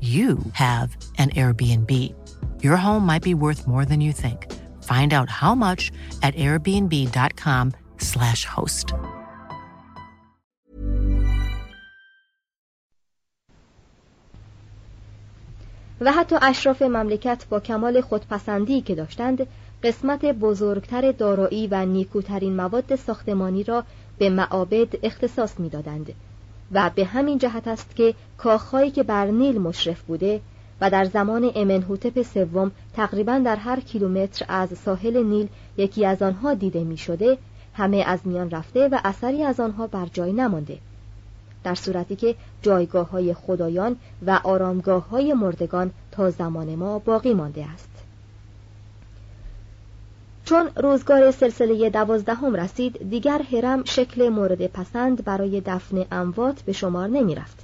you have an Airbnb. Your home might be worth more than you think. Find out how much at airbnb.com/slash host. و حتی اشراف مملکت با کمال خودپسندی که داشتند قسمت بزرگتر دارایی و نیکوترین مواد ساختمانی را به معابد اختصاص می‌دادند. و به همین جهت است که کاخهایی که بر نیل مشرف بوده و در زمان امنهوتپ سوم تقریبا در هر کیلومتر از ساحل نیل یکی از آنها دیده می شده همه از میان رفته و اثری از آنها بر جای نمانده. در صورتی که جایگاه های خدایان و آرامگاه های مردگان تا زمان ما باقی مانده است. چون روزگار سلسله دوازدهم رسید دیگر هرم شکل مورد پسند برای دفن اموات به شمار نمی رفت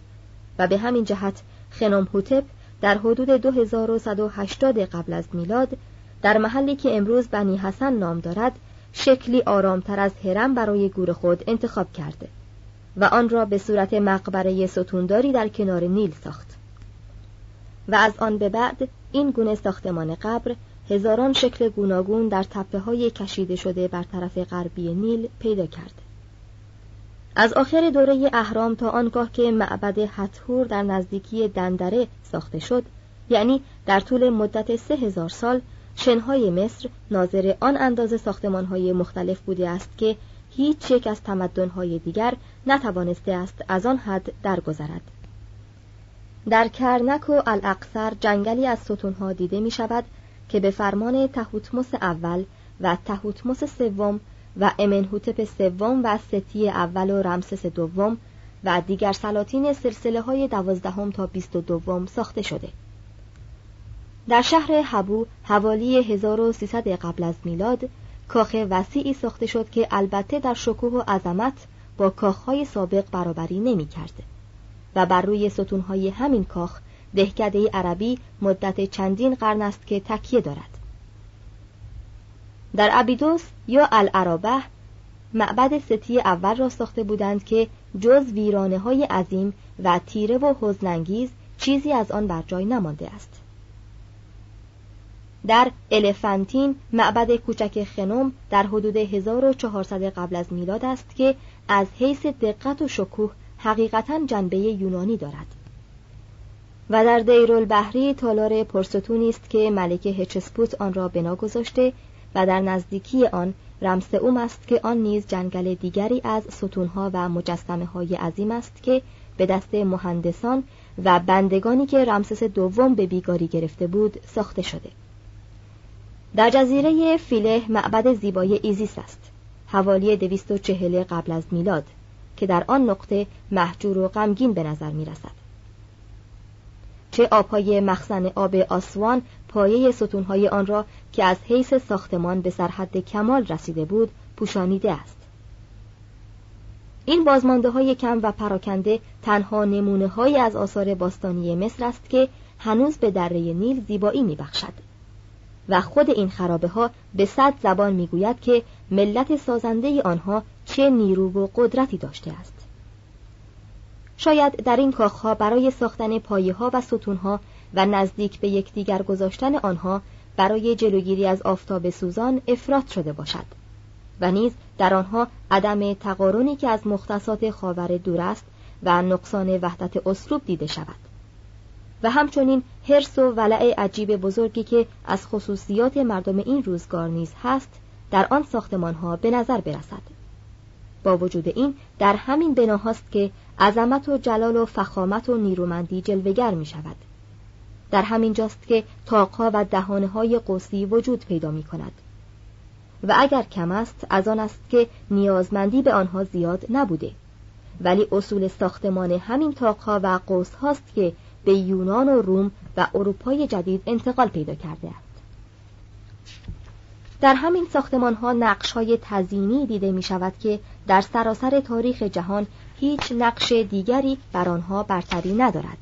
و به همین جهت خنوم هوتپ در حدود 2180 قبل از میلاد در محلی که امروز بنی حسن نام دارد شکلی آرامتر از هرم برای گور خود انتخاب کرده و آن را به صورت مقبره ستونداری در کنار نیل ساخت. و از آن به بعد این گونه ساختمان قبر هزاران شکل گوناگون در تپه های کشیده شده بر طرف غربی نیل پیدا کرد. از آخر دوره اهرام تا آنگاه که معبد حتهور در نزدیکی دندره ساخته شد یعنی در طول مدت سه هزار سال شنهای مصر ناظر آن اندازه ساختمانهای مختلف بوده است که هیچ یک از تمدنهای دیگر نتوانسته است از آن حد درگذرد. در کرنک و الاقصر جنگلی از ستونها دیده می شود که به فرمان تهوتموس اول و تهوتموس سوم و امنهوتپ سوم و ستی اول و رمسس دوم و دیگر سلاطین سلسله های دوازدهم تا بیست و دوم ساخته شده. در شهر هبو حوالی 1300 قبل از میلاد کاخ وسیعی ساخته شد که البته در شکوه و عظمت با کاخهای سابق برابری نمی کرده و بر روی ستونهای همین کاخ دهکده عربی مدت چندین قرن است که تکیه دارد. در ابیدوس یا العرابه معبد ستی اول را ساخته بودند که جز ویرانه های عظیم و تیره و حزنانگیز چیزی از آن بر جای نمانده است. در الفنتین معبد کوچک خنوم در حدود 1400 قبل از میلاد است که از حیث دقت و شکوه حقیقتا جنبه یونانی دارد. و دیرالبحری تالار پرستونی است که ملکه هتشپسوت آن را بنا گذاشته و در نزدیکی آن رمسئوم است که آن نیز جنگل دیگری از ستونها و مجسمه های عظیم است که به دست مهندسان و بندگانی که رمسس دوم به بیگاری گرفته بود ساخته شده در جزیره فیله معبد زیبای ایزیس است حوالی 240 قبل از میلاد که در آن نقطه محجور و غمگین به نظر می رسد. چه آبهای مخزن آب آسوان پایه ستونهای آن را که از حیث ساختمان به سرحد کمال رسیده بود پوشانیده است. این بازمانده های کم و پراکنده تنها نمونه های از آثار باستانی مصر است که هنوز به دره نیل زیبایی میبخشد و خود این خرابه ها به صد زبان می‌گوید که ملت سازنده آنها چه نیرو و قدرتی داشته است. شاید در این کاخها برای ساختن پایه ها و ستون ها و نزدیک به یکدیگر گذاشتن آنها برای جلوگیری از آفتاب سوزان افراط شده باشد و نیز در آنها عدم تقارنی که از مختصات خاور دور است و نقصان وحدت اسلوب دیده شود. و همچنین حرس و ولع عجیب بزرگی که از خصوصیات مردم این روزگار نیز هست در آن ساختمان ها به نظر برسد. با وجود این در همین بناهاست که عظمت و جلال و فخامت و نیرومندی جلوگر می شود در همین جاست که تاقها و دهانه های قوسی وجود پیدا می کند و اگر کم است از آن است که نیازمندی به آنها زیاد نبوده. ولی اصول ساختمان همین تاقها و قوس هاست که به یونان و روم و اروپای جدید انتقال پیدا کرده است در همین ساختمان ها نقش های تزینی دیده می شود که در سراسر تاریخ جهان هیچ نقش دیگری بر آنها برتری ندارد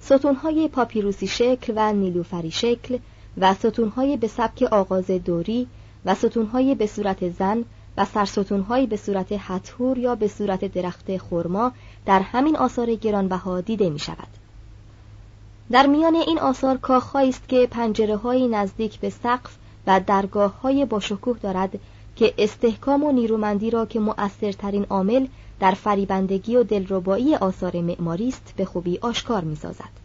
ستونهای پاپیروسی شکل و نیلوفری شکل و ستونهای به سبک آغاز دوری و ستونهای به صورت زن و سرستونهایی به صورت حتور یا به صورت درخت خرما در همین آثار گرانبها دیده می شود. در میان این آثار کاخهایی است که پنجره های نزدیک به سقف و درگاه های باشکوه دارد که استحکام و نیرومندی را که مؤثرترین عامل در فریبندگی و دلربایی آثار معماری است به خوبی آشکار می‌سازد.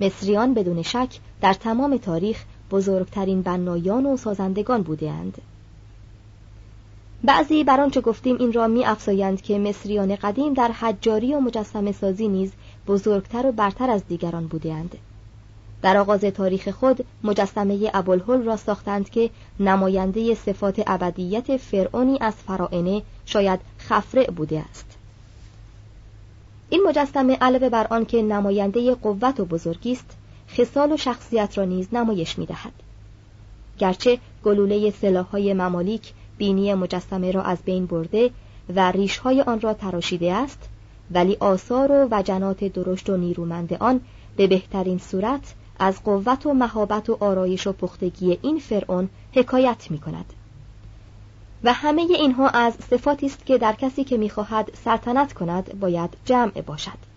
مصریان بدون شک در تمام تاریخ بزرگترین بنایان و سازندگان بودهاند. بعضی بر آنچه گفتیم این را می افزایند که مصریان قدیم در حجاری و مجسم سازی نیز بزرگتر و برتر از دیگران بودهاند. در آغاز تاریخ خود مجسمه ابوالهول را ساختند که نماینده صفات ابدیت فرعونی از فرائنه شاید خفرع بوده است. این مجسمه علاوه بر آن که نماینده قوت و بزرگی است خصال و شخصیت را نیز نمایش می‌دهد. گرچه گلوله سلاحهای ممالیک بینی مجسمه را از بین برده و ریشهای آن را تراشیده است ولی آثار و وجنات درشت و نیرومند آن به بهترین صورت از قوت و مهابت و آرایش و پختگی این فرعون حکایت می کند و همه اینها از صفاتی است که در کسی که می‌خواهد سلطنت کند باید جمع باشد.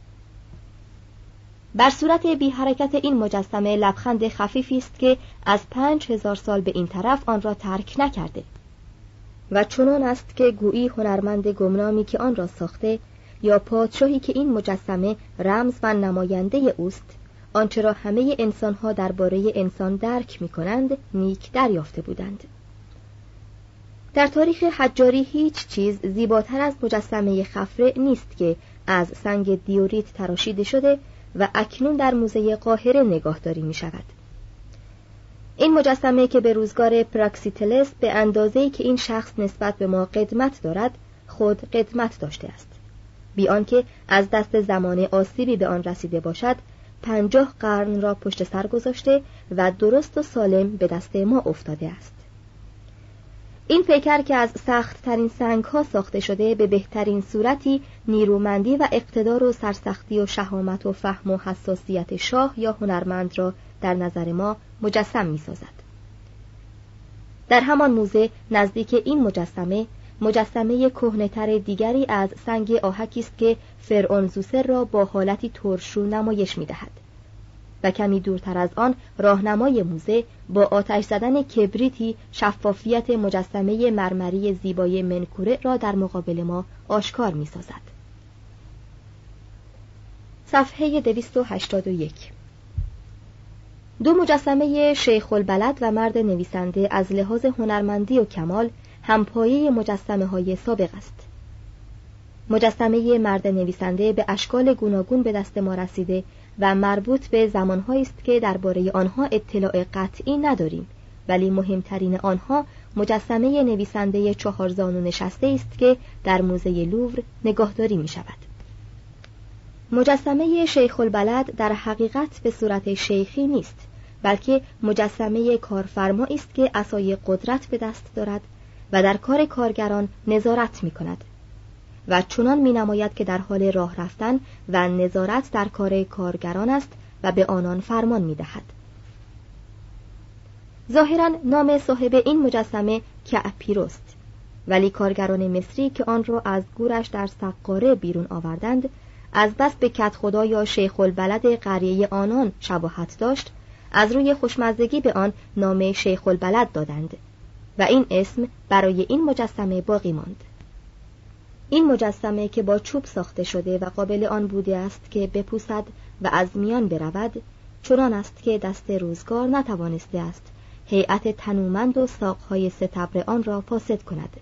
بر صورت بی حرکت این مجسمه لبخند خفیفی است که از پنج هزار سال به این طرف آن را ترک نکرده. و چنان است که گویی هنرمند گمنامی که آن را ساخته یا پادشاهی که این مجسمه رمز و نماینده اوست آنچه را همه انسانها درباره انسان درک می کنند نیک دریافته بودند در تاریخ حجاری هیچ چیز زیباتر از مجسمه خفره نیست که از سنگ دیوریت تراشیده شده و اکنون در موزه قاهره نگاهداری می شود. این مجسمه که به روزگار پراکسیتلس به اندازه‌ای که این شخص نسبت به ما قدمت دارد خود قدمت داشته است بی آنکه از دست زمان آسیبی به آن رسیده باشد پنجاه قرن را پشت سر گذاشته و درست و سالم به دست ما افتاده است این پیکر که از سخت ترین سنگ ها ساخته شده به بهترین صورتی نیرومندی و اقتدار و سرسختی و شهامت و فهم و حساسیت شاه یا هنرمند را در نظر ما مجسم می سازد. در همان موزه نزدیک این مجسمه مجسمه کهنهتر دیگری از سنگ آهکی است که فرعون زوسر را با حالتی ترشو نمایش می دهد. و کمی دورتر از آن راهنمای موزه با آتش زدن کبریتی شفافیت مجسمه مرمری زیبای منکوره را در مقابل ما آشکار می سازد. صفحه 281 دو مجسمه شیخ البلد و مرد نویسنده از لحاظ هنرمندی و کمال همپایه مجسمه های سابق است. مجسمه مرد نویسنده به اشکال گوناگون به دست ما رسیده و مربوط به زمانهایی است که درباره آنها اطلاع قطعی نداریم ولی مهمترین آنها مجسمه نویسنده چهارزانو نشسته است که در موزه لوور نگاهداری می شود. مجسمه شیخ البلد در حقیقت به صورت شیخی نیست بلکه مجسمه کارفرما است که اسای قدرت به دست دارد و در کار کارگران نظارت می کند و چنان می نماید که در حال راه رفتن و نظارت در کار کارگران است و به آنان فرمان می دهد. ظاهرا نام صاحب این مجسمه کعپیروست ولی کارگران مصری که آن را از گورش در سقاره بیرون آوردند از بس به کت خدا یا شیخ البلد قریه آنان شباهت داشت از روی خوشمزدگی به آن نام شیخ البلد دادند و این اسم برای این مجسمه باقی ماند. این مجسمه که با چوب ساخته شده و قابل آن بوده است که بپوسد و از میان برود چنان است که دست روزگار نتوانسته است هیئت تنومند و ساقهای ستبر آن را فاسد کند.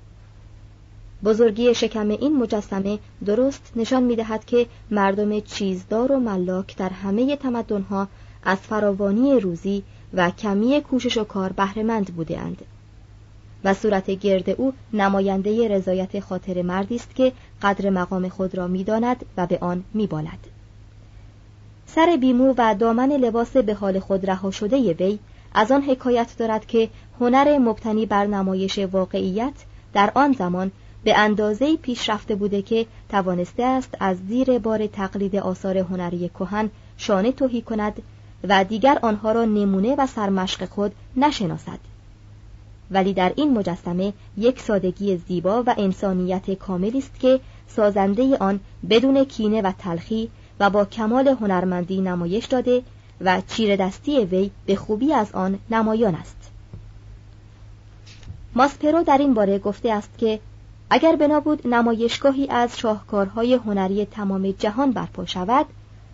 بزرگی شکم این مجسمه درست نشان می دهد که مردم چیزدار و ملاک در همه تمدنها از فراوانی روزی و کمی کوشش و کار بهرهمند بودهاند و صورت گرد او نماینده رضایت خاطر مردی است که قدر مقام خود را می‌داند و به آن میبالد. سر بیمو و دامن لباس به حال خود رها شده وی از آن حکایت دارد که هنر مبتنی بر نمایش واقعیت در آن زمان به اندازه پیشرفته بوده که توانسته است از زیر بار تقلید آثار هنری کهن شانه توهی کند و دیگر آنها را نمونه و سرمشق خود نشناسد. ولی در این مجسمه یک سادگی زیبا و انسانیت کاملی است که سازنده آن بدون کینه و تلخی و با کمال هنرمندی نمایش داده و چیر دستی وی به خوبی از آن نمایان است. ماسپرو در این باره گفته است که اگر بنابود نمایشگاهی از شاهکارهای هنری تمام جهان برپا شود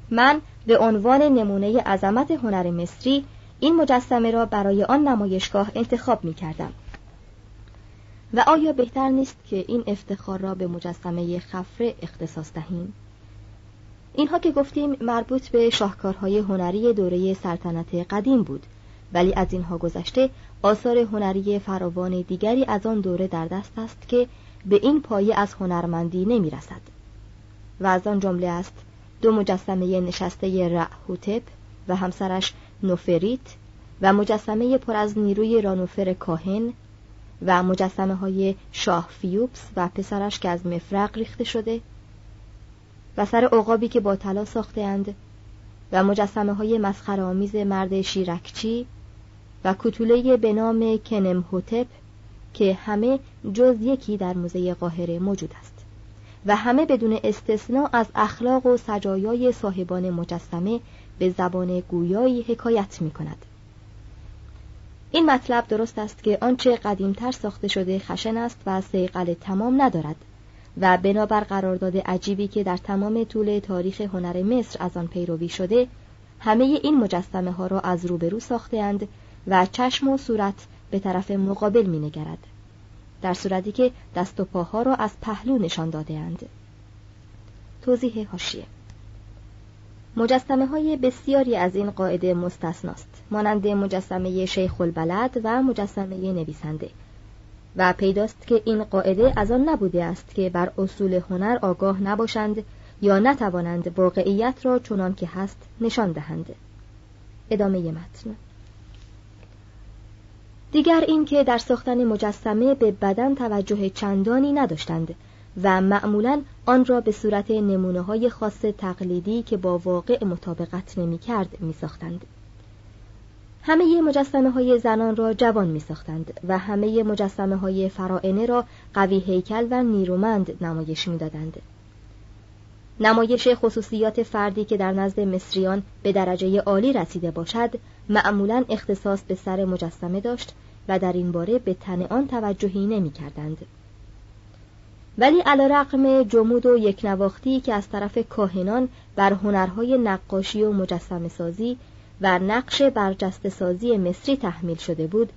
من به عنوان نمونه عظمت هنر مصری این مجسمه را برای آن نمایشگاه انتخاب می کردم. و آیا بهتر نیست که این افتخار را به مجسمه خفره اختصاص دهیم؟ اینها که گفتیم مربوط به شاهکارهای هنری دوره سلطنت قدیم بود ولی از اینها گذشته آثار هنری فراوان دیگری از آن دوره در دست است که به این پایه از هنرمندی نمی رسد و از آن جمله است دو مجسمه نشسته رعهوتپ و همسرش نوفریت و مجسمه پر از نیروی رانوفر کاهن و مجسمه های شاه فیوپس و پسرش که از مفرق ریخته شده و سر عقابی که با طلا ساخته و مجسمه های آمیز مرد شیرکچی و کتوله به نام کنم هوتپ که همه جز یکی در موزه قاهره موجود است و همه بدون استثنا از اخلاق و سجایای صاحبان مجسمه به زبان گویایی حکایت می کند. این مطلب درست است که آنچه قدیمتر ساخته شده خشن است و سیقل تمام ندارد و بنابر قرارداد عجیبی که در تمام طول تاریخ هنر مصر از آن پیروی شده همه این مجسمه ها را از روبرو ساخته و چشم و صورت به طرف مقابل می نگرد. در صورتی که دست و پاها را از پهلو نشان داده اند. توضیح هاشیه مجسمه های بسیاری از این قاعده مستثناست مانند مجسمه شیخ البلد و مجسمه نویسنده. و پیداست که این قاعده از آن نبوده است که بر اصول هنر آگاه نباشند یا نتوانند واقعیت را چنان که هست نشان دهند. ادامه متن. دیگر اینکه در ساختن مجسمه به بدن توجه چندانی نداشتند و معمولا آن را به صورت نمونه های خاص تقلیدی که با واقع مطابقت نمی کرد می ساختند. همه مجسمه های زنان را جوان می ساختند و همه مجسمه های فرائنه را قوی هیکل و نیرومند نمایش می دادند. نمایش خصوصیات فردی که در نزد مصریان به درجه عالی رسیده باشد معمولا اختصاص به سر مجسمه داشت و در این باره به تن آن توجهی نمی کردند. ولی علا رقم جمود و یکنواختی که از طرف کاهنان بر هنرهای نقاشی و مجسم سازی و نقش برجست سازی مصری تحمیل شده بود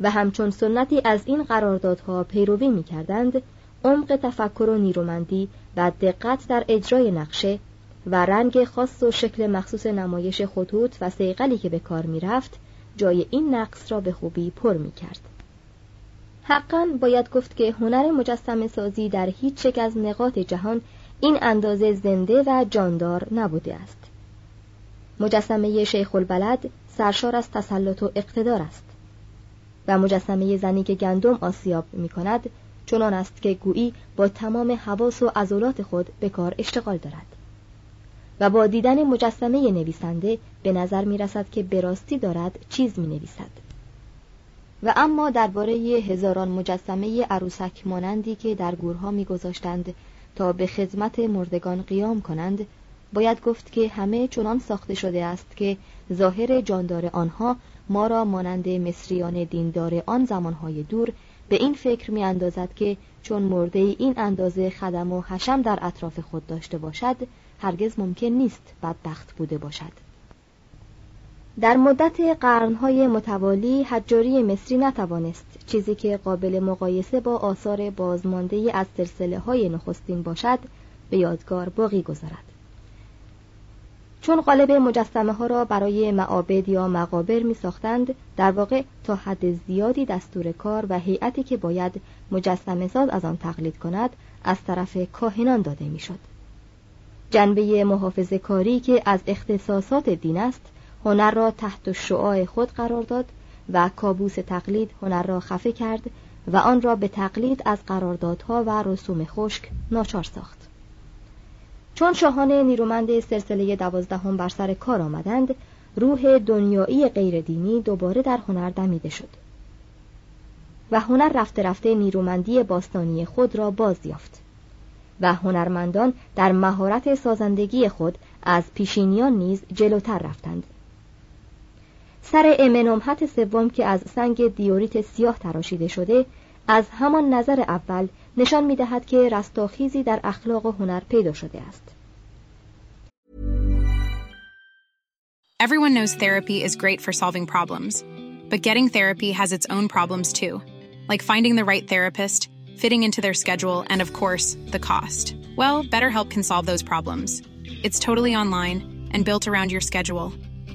و همچون سنتی از این قراردادها پیروی می کردند عمق تفکر و نیرومندی و دقت در اجرای نقشه و رنگ خاص و شکل مخصوص نمایش خطوط و سیقلی که به کار می رفت جای این نقص را به خوبی پر می کرد. حقا باید گفت که هنر مجسم سازی در هیچ یک از نقاط جهان این اندازه زنده و جاندار نبوده است. مجسمه شیخ البلد سرشار از تسلط و اقتدار است و مجسمه زنی که گندم آسیاب می کند چنان است که گویی با تمام حواس و عضلات خود به کار اشتغال دارد و با دیدن مجسمه نویسنده به نظر می رسد که براستی دارد چیز می نویسد و اما درباره هزاران مجسمه عروسک مانندی که در گورها میگذاشتند تا به خدمت مردگان قیام کنند باید گفت که همه چنان ساخته شده است که ظاهر جاندار آنها ما را مانند مصریان دیندار آن زمانهای دور به این فکر می اندازد که چون مرده این اندازه خدم و حشم در اطراف خود داشته باشد هرگز ممکن نیست بدبخت بوده باشد. در مدت قرنهای متوالی حجاری مصری نتوانست چیزی که قابل مقایسه با آثار بازمانده از سلسله های نخستین باشد به یادگار باقی گذارد چون قالب مجسمه ها را برای معابد یا مقابر می ساختند در واقع تا حد زیادی دستور کار و هیئتی که باید مجسمه ساز از آن تقلید کند از طرف کاهنان داده می شد. جنبه محافظ کاری که از اختصاصات دین است هنر را تحت شعاع خود قرار داد و کابوس تقلید هنر را خفه کرد و آن را به تقلید از قراردادها و رسوم خشک ناچار ساخت. چون شاهان نیرومند سلسله دوازدهم بر سر کار آمدند روح دنیایی غیردینی دوباره در هنر دمیده شد و هنر رفته رفته نیرومندی باستانی خود را باز یافت و هنرمندان در مهارت سازندگی خود از پیشینیان نیز جلوتر رفتند. سر امنومحت سوم که از سنگ دیوریت سیاه تراشیده شده از همان نظر اول نشان می دهد که رستاخیزی در اخلاق و هنر پیدا شده است. Everyone knows therapy is great for solving problems, but getting therapy has its own problems too, like finding the right therapist, fitting into their schedule, and of course, the cost. Well, BetterHelp can solve those problems. It's totally online and built around your schedule.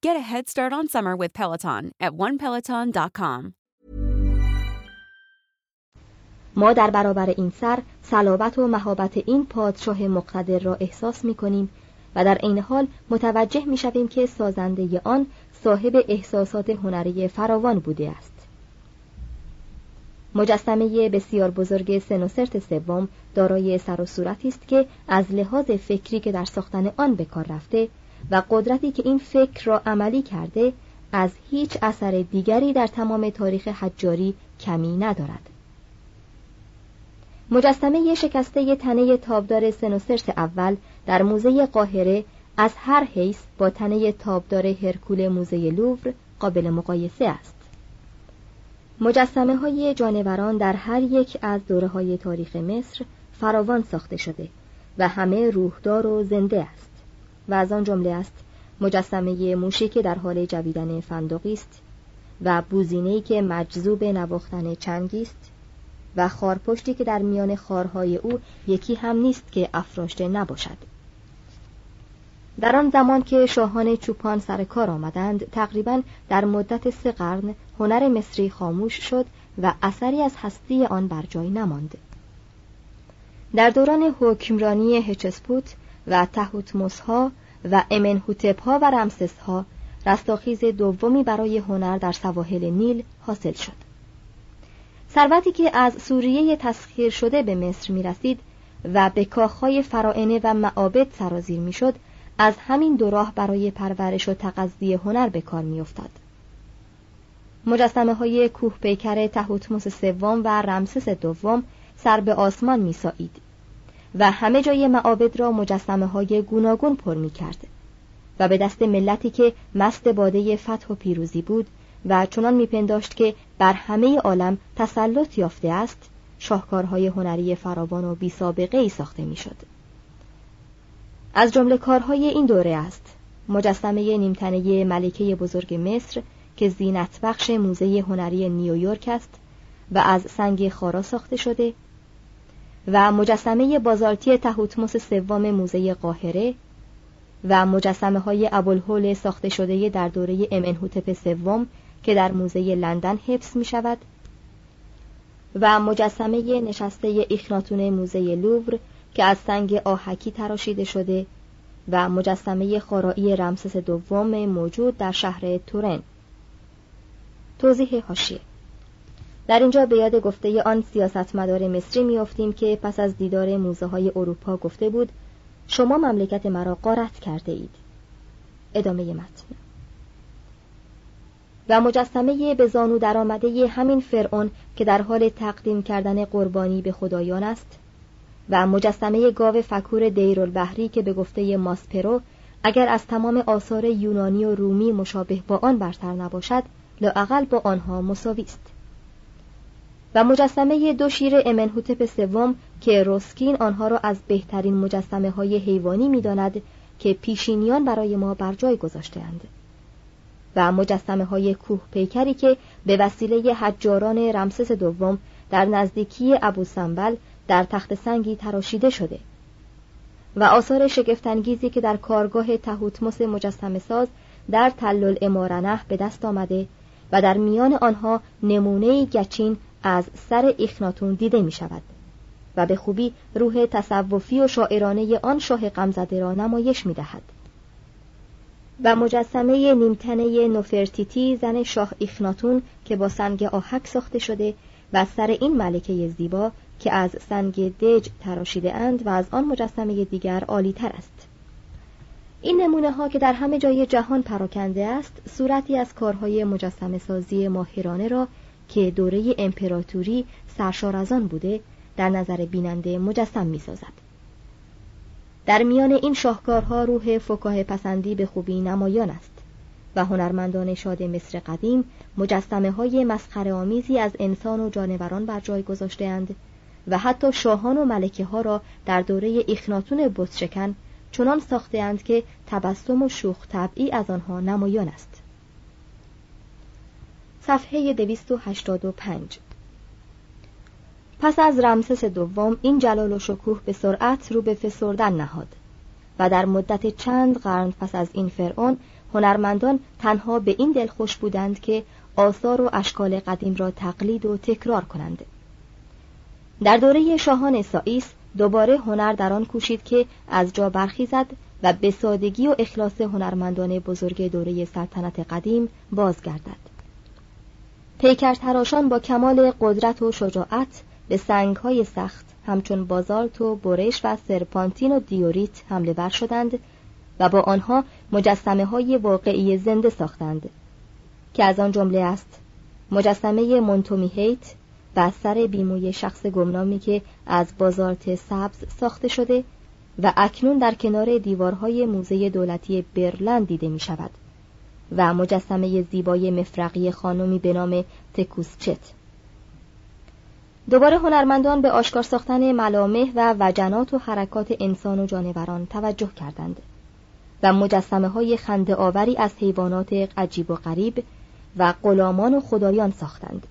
Get a head start on summer with Peloton at onepeloton.com. ما در برابر این سر صلابت و مهابت این پادشاه مقتدر را احساس می کنیم و در عین حال متوجه می شویم که سازنده آن صاحب احساسات هنری فراوان بوده است مجسمه بسیار بزرگ سنوسرت سوم دارای سر و صورتی است که از لحاظ فکری که در ساختن آن به کار رفته و قدرتی که این فکر را عملی کرده از هیچ اثر دیگری در تمام تاریخ حجاری کمی ندارد. مجسمه شکسته تنه تابدار سنوسرت اول در موزه قاهره از هر حیث با تنه تابدار هرکول موزه لوور قابل مقایسه است. مجسمه های جانوران در هر یک از دوره های تاریخ مصر فراوان ساخته شده و همه روحدار و زنده است. و از آن جمله است. مجسمه موشی که در حال جویدن فندقی است و بوزینه‌ای که مجذوب نواختن چنگی است و خارپشتی که در میان خارهای او یکی هم نیست که افراشته نباشد. در آن زمان که شاهان چوپان سر کار آمدند تقریبا در مدت سه قرن هنر مصری خاموش شد و اثری از هستی آن بر جای نماند. در دوران حکمرانی هچسپوت و تهوتموس ها و امنهوتپ ها و رمسس ها رستاخیز دومی برای هنر در سواحل نیل حاصل شد ثروتی که از سوریه تسخیر شده به مصر می رسید و به کاخهای فرائنه و معابد سرازیر می شد از همین دو راه برای پرورش و تقضی هنر به کار می افتاد. مجسمه های کوه پیکر تهوتموس سوم و رمسس دوم سر به آسمان می سایید و همه جای معابد را مجسمه های گوناگون پر می کرد و به دست ملتی که مست باده فتح و پیروزی بود و چنان میپنداشت که بر همه عالم تسلط یافته است شاهکارهای هنری فراوان و بی سابقه ای ساخته می‌شد. از جمله کارهای این دوره است مجسمه نیمتنه ملکه بزرگ مصر که زینت بخش موزه هنری نیویورک است و از سنگ خارا ساخته شده و مجسمه بازالتی تهوتموس سوم موزه قاهره و مجسمه های ابوالهول ساخته شده در دوره امنهوتپ سوم که در موزه لندن حفظ می شود و مجسمه نشسته اخناتون موزه لوور که از سنگ آهکی تراشیده شده و مجسمه خارایی رمسس دوم موجود در شهر تورن. توضیح هاشیه در اینجا به یاد گفته آن سیاستمدار مصری میافتیم که پس از دیدار موزه های اروپا گفته بود شما مملکت مرا قارت کرده اید. ادامه متن. و مجسمه به زانو درآمده همین فرعون که در حال تقدیم کردن قربانی به خدایان است و مجسمه گاو فکور دیرالبحری که به گفته ماسپرو اگر از تمام آثار یونانی و رومی مشابه با آن برتر نباشد لااقل با آنها مساوی است. و مجسمه دو شیر امنهوتپ سوم که روسکین آنها را از بهترین مجسمه های حیوانی می‌داند که پیشینیان برای ما بر جای گذاشتهاند. و مجسمه های کوه پیکری که به وسیله حجاران رمسس دوم در نزدیکی ابو سنبل در تخت سنگی تراشیده شده. و آثار شگفتانگیزی که در کارگاه تهوتموس مجسم ساز در تلل امارنه به دست آمده و در میان آنها نمونه گچین از سر اخناتون دیده می شود و به خوبی روح تصوفی و شاعرانه آن شاه غمزده را نمایش می دهد. و مجسمه نیمتنه نوفرتیتی زن شاه اخناتون که با سنگ آهک ساخته شده و سر این ملکه زیبا که از سنگ دج تراشیده اند و از آن مجسمه دیگر عالی تر است این نمونه ها که در همه جای جهان پراکنده است صورتی از کارهای مجسم سازی ماهرانه را که دوره امپراتوری سرشار از آن بوده در نظر بیننده مجسم می سازد. در میان این شاهکارها روح فکاه پسندی به خوبی نمایان است و هنرمندان شاد مصر قدیم مجسمه های مسخره آمیزی از انسان و جانوران بر جای گذاشته و حتی شاهان و ملکه ها را در دوره اخناتون بتشکن چنان ساخته که تبسم و شوخ طبعی از آنها نمایان است صفحه 285 پس از رمسس دوم این جلال و شکوه به سرعت رو به فسردن نهاد و در مدت چند قرن پس از این فرعون هنرمندان تنها به این دل خوش بودند که آثار و اشکال قدیم را تقلید و تکرار کنند. در دوره شاهان سائیس دوباره هنر در آن کوشید که از جا برخیزد و به سادگی و اخلاص هنرمندان بزرگ دوره سلطنت قدیم بازگردد. پیکر تراشان با کمال قدرت و شجاعت به سنگهای سخت همچون بازالت و برش و سرپانتین و دیوریت حمله ور شدند و با آنها مجسمه های واقعی زنده ساختند که از آن جمله است مجسمه مونتومیهیت و سر بیموی شخص گمنامی که از بازارت سبز ساخته شده و اکنون در کنار دیوارهای موزه دولتی برلند دیده می شود و مجسمه زیبای مفرقی خانمی به نام تکوسچت دوباره هنرمندان به آشکار ساختن ملامه و وجنات و حرکات انسان و جانوران توجه کردند و مجسمه های خنده آوری از حیوانات عجیب و غریب و غلامان و خدایان ساختند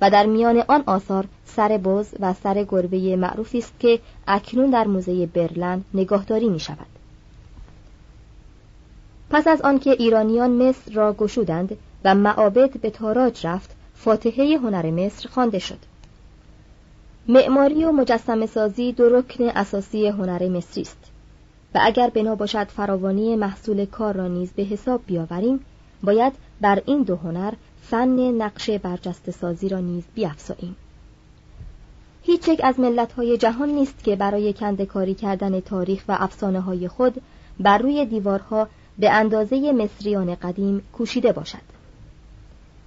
و در میان آن آثار سر بز و سر گربه معروفی است که اکنون در موزه برلن نگاهداری می شود. پس از آنکه ایرانیان مصر را گشودند و معابد به تاراج رفت فاتحه هنر مصر خوانده شد. معماری و مجسم سازی دو رکن اساسی هنر مصری است و اگر بنا باشد فراوانی محصول کار را نیز به حساب بیاوریم باید بر این دو هنر فن نقش برجسته سازی را نیز بیافزاییم. هیچ یک از ملت‌های جهان نیست که برای کندکاری کردن تاریخ و افسانه های خود بر روی دیوارها به اندازه مصریان قدیم کوشیده باشد.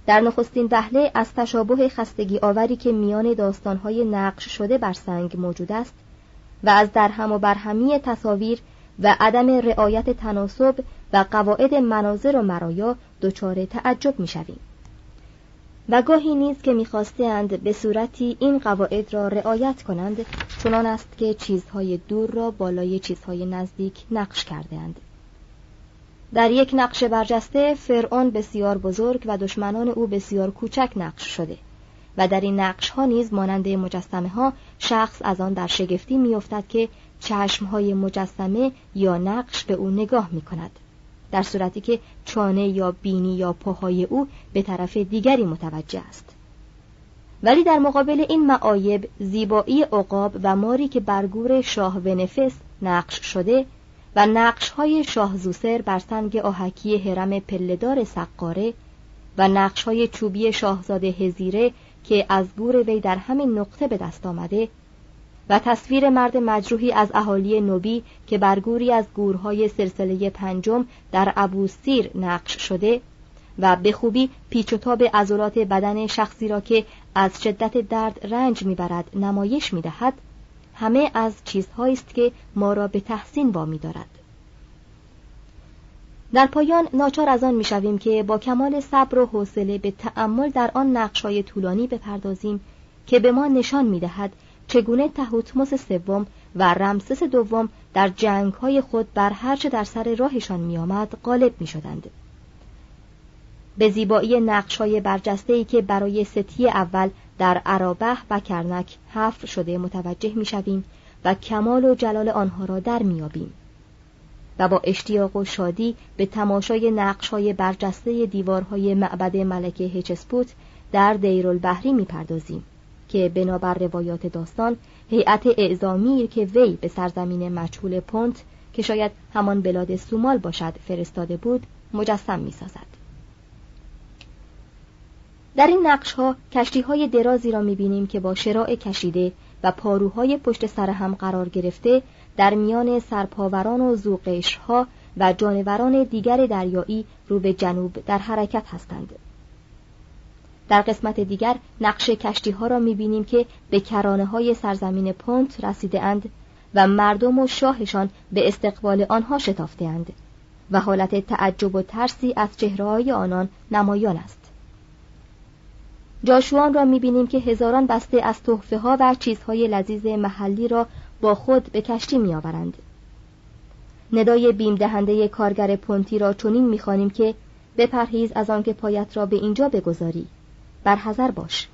در نخستین وهله از تشابه خستگی آوری که میان داستانهای نقش شده بر سنگ موجود است و از درهم و برهمی تصاویر و عدم رعایت تناسب و قواعد مناظر و مرایا دچار تعجب می‌شویم. و گاهی نیز که می‌خواستند به صورتی این قواعد را رعایت کنند چنان است که چیزهای دور را بالای چیزهای نزدیک نقش کردهاند. در یک نقش برجسته فرعون بسیار بزرگ و دشمنان او بسیار کوچک نقش شده و در این نقش ها نیز مانند مجسمه ها شخص از آن در شگفتی میافتد که چشم های مجسمه یا نقش به او نگاه می کند در صورتی که چانه یا بینی یا پاهای او به طرف دیگری متوجه است. ولی در مقابل این معایب زیبایی عقاب و ماری که برگور شاه ونفس نقش شده و نقش های شاه زوسر بر سنگ آهکی حرم پلدار سقاره و نقش های چوبی شاهزاده هزیره که از گور وی در همین نقطه به دست آمده و تصویر مرد مجروحی از اهالی نوبی که برگوری از گورهای سلسله پنجم در ابوسیر نقش شده و به خوبی پیچ و تاب بدن شخصی را که از شدت درد رنج می‌برد نمایش می‌دهد همه از چیزهایی است که ما را به تحسین وامی دارد. در پایان ناچار از آن می‌شویم که با کمال صبر و حوصله به تأمل در آن نقشهای طولانی بپردازیم که به ما نشان می‌دهد چگونه تهوتموس سوم و رمسس دوم در جنگهای خود بر هرچه در سر راهشان میآمد غالب می‌شدند. به زیبایی نقشهای برجسته که برای ستی اول در عرابه و کرنک حفر شده متوجه می‌شویم و کمال و جلال آنها را در میابیم و با اشتیاق و شادی به تماشای نقشهای برجسته دیوارهای معبد ملکه هچسپوت در دیرالبحری می‌پردازیم که بنابر روایات داستان هیئت اعزامی که وی به سرزمین مجهول پونت که شاید همان بلاد سومال باشد فرستاده بود مجسم می‌سازد. در این نقش ها کشتی های درازی را می‌بینیم که با شراع کشیده و پاروهای پشت سر هم قرار گرفته در میان سرپاوران و ها و جانوران دیگر دریایی رو به جنوب در حرکت هستند. در قسمت دیگر نقش کشتی ها را می‌بینیم که به کرانه های سرزمین پونت رسیده اند و مردم و شاهشان به استقبال آنها شتافته اند و حالت تعجب و ترسی از چهره آنان نمایان است. جاشوان را می‌بینیم که هزاران بسته از تحفه ها و چیزهای لذیذ محلی را با خود به کشتی میآورند. ندای بیم دهنده کارگر پونتی را چنین می‌خوانیم که بپرهیز از آنکه پایت را به اینجا بگذاری برحذر باش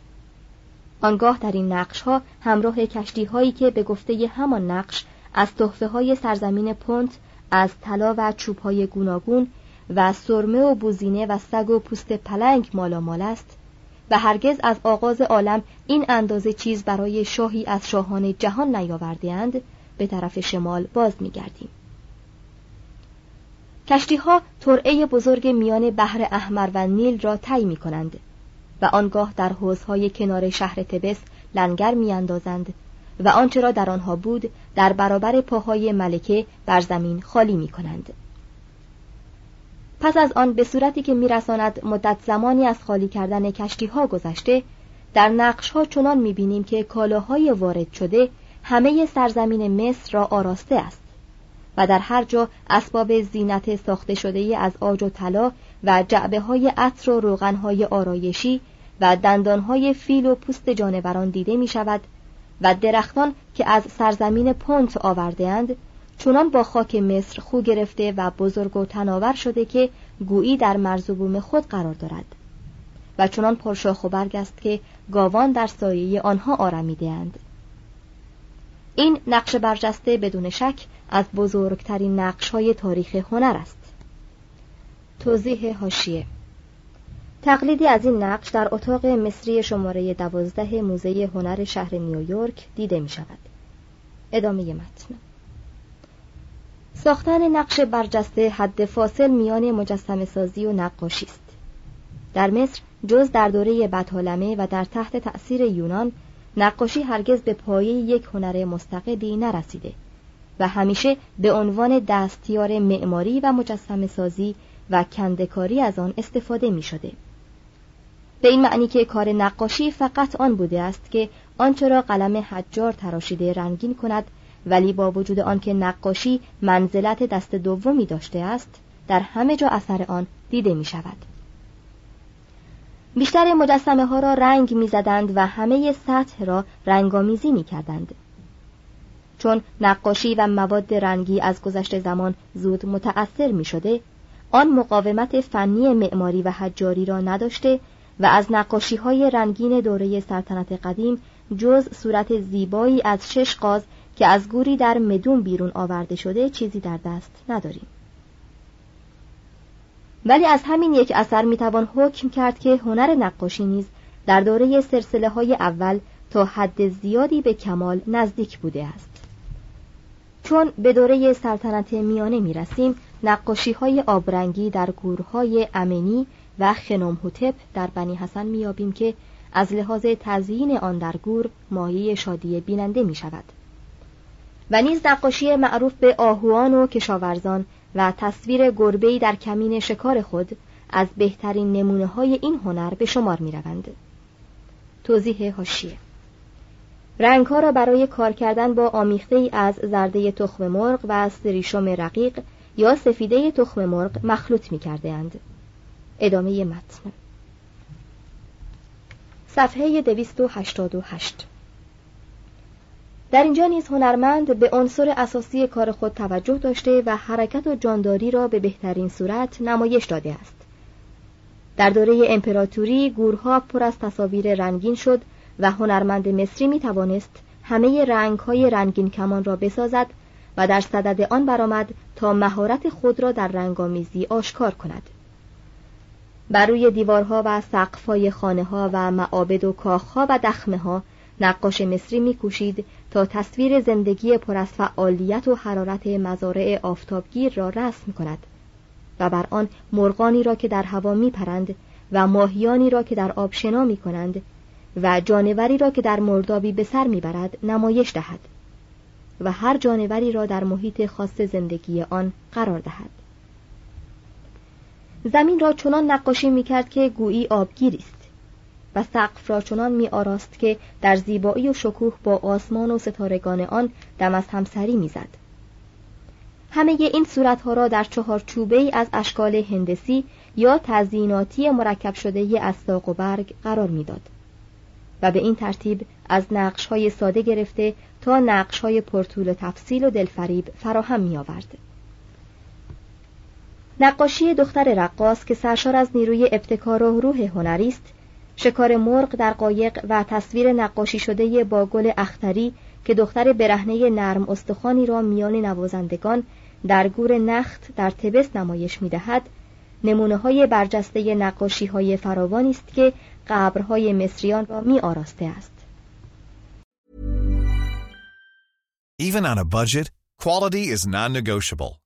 آنگاه در این نقش ها همراه کشتی هایی که به گفته همان نقش از تحفه های سرزمین پونت از طلا و چوب های گوناگون و سرمه و بوزینه و سگ و پوست پلنگ مالامال است و هرگز از آغاز عالم این اندازه چیز برای شاهی از شاهان جهان نیاوردهاند به طرف شمال باز میگردیم کشتی ها ترعه بزرگ میان بحر احمر و نیل را طی می کنند و آنگاه در حوزهای کنار شهر تبس لنگر میاندازند و آنچه را در آنها بود در برابر پاهای ملکه بر زمین خالی می کنند. پس از آن به صورتی که میرساند مدت زمانی از خالی کردن کشتی ها گذشته در نقش ها چنان می‌بینیم که کالاهای وارد شده همه سرزمین مصر را آراسته است و در هر جا اسباب زینت ساخته شده از آج و طلا و جعبه های عطر و روغن های آرایشی و دندان های فیل و پوست جانوران دیده می شود و درختان که از سرزمین پونت آورده اند چونان با خاک مصر خو گرفته و بزرگ و تناور شده که گویی در مرزوبوم خود قرار دارد. و چنان پرشاخ و برگ است که گاوان در سایه آنها آرمیده اند. این نقش برجسته بدون شک از بزرگترین نقش های تاریخ هنر است. توضیح هاشیه تقلیدی از این نقش در اتاق مصری شماره دوازده موزه هنر شهر نیویورک دیده می شود ادامه متن. ساختن نقش برجسته حد فاصل میان مجسم سازی و نقاشی است در مصر جز در دوره بطالمه و در تحت تأثیر یونان نقاشی هرگز به پایه یک هنر مستقلی نرسیده و همیشه به عنوان دستیار معماری و مجسم سازی و کندکاری از آن استفاده می شده. به این معنی که کار نقاشی فقط آن بوده است که آنچه را قلم حجار تراشیده رنگین کند ولی با وجود آنکه نقاشی منزلت دست دومی داشته است در همه جا اثر آن دیده می شود. بیشتر مجسمه ها را رنگ می زدند و همه سطح را رنگامیزی می کردند. چون نقاشی و مواد رنگی از گذشته زمان زود متأثر می شده، آن مقاومت فنی معماری و حجاری را نداشته و از نقاشی های رنگین دوره سلطنت قدیم جز صورت زیبایی از شش قاز که از گوری در مدون بیرون آورده شده چیزی در دست نداریم. ولی از همین یک اثر می‌توان حکم کرد که هنر نقاشی نیز در دوره سلسله های اول تا حد زیادی به کمال نزدیک بوده است. چون به دوره سلطنت میانه می رسیم نقاشی های آبرنگی در گورهای امنی و خنومهوتپ در بنی حسن میابیم که از لحاظ تزیین آن در گور مایه شادی بیننده می شود و نیز نقاشی معروف به آهوان و کشاورزان و تصویر گربه‌ای در کمین شکار خود از بهترین نمونه های این هنر به شمار می روند. توضیح هاشیه رنگ ها را برای کار کردن با آمیخته ای از زرده تخم مرغ و سریشم رقیق یا سفیده تخم مرغ مخلوط می کرده اند. ادامه متن صفحه 288 در اینجا نیز هنرمند به عنصر اساسی کار خود توجه داشته و حرکت و جانداری را به بهترین صورت نمایش داده است. در دوره امپراتوری گورها پر از تصاویر رنگین شد و هنرمند مصری می توانست همه رنگ های رنگین کمان را بسازد و در صدد آن برآمد تا مهارت خود را در رنگامیزی آشکار کند. بر روی دیوارها و سقف‌های خانه ها و معابد و کاخها و دخمه ها نقاش مصری میکوشید تا تصویر زندگی پر از فعالیت و حرارت مزارع آفتابگیر را رسم کند و بر آن مرغانی را که در هوا میپرند و ماهیانی را که در آب شنا می کنند و جانوری را که در مردابی به سر می‌برد نمایش دهد و هر جانوری را در محیط خاص زندگی آن قرار دهد. زمین را چنان نقاشی می‌کرد که گویی آبگیری است. و سقف را چنان می آراست که در زیبایی و شکوه با آسمان و ستارگان آن دم از همسری می‌زد. همه این صورتها را در چهار چوبه از اشکال هندسی یا تزییناتی مرکب شده از ساق و برگ قرار می‌داد و به این ترتیب از نقش های ساده گرفته تا نقش های پرطول تفصیل و دلفریب فراهم می آورد. نقاشی دختر رقاص که سرشار از نیروی ابتکار و روح هنری است شکار مرغ در قایق و تصویر نقاشی شده با گل اختری که دختر برهنه نرم استخوانی را میان نوازندگان در گور نخت در تبس نمایش می‌دهد نمونه های برجسته نقاشی های فراوانی است که قبرهای مصریان را می آراسته است. Even on a budget, quality is non-negotiable.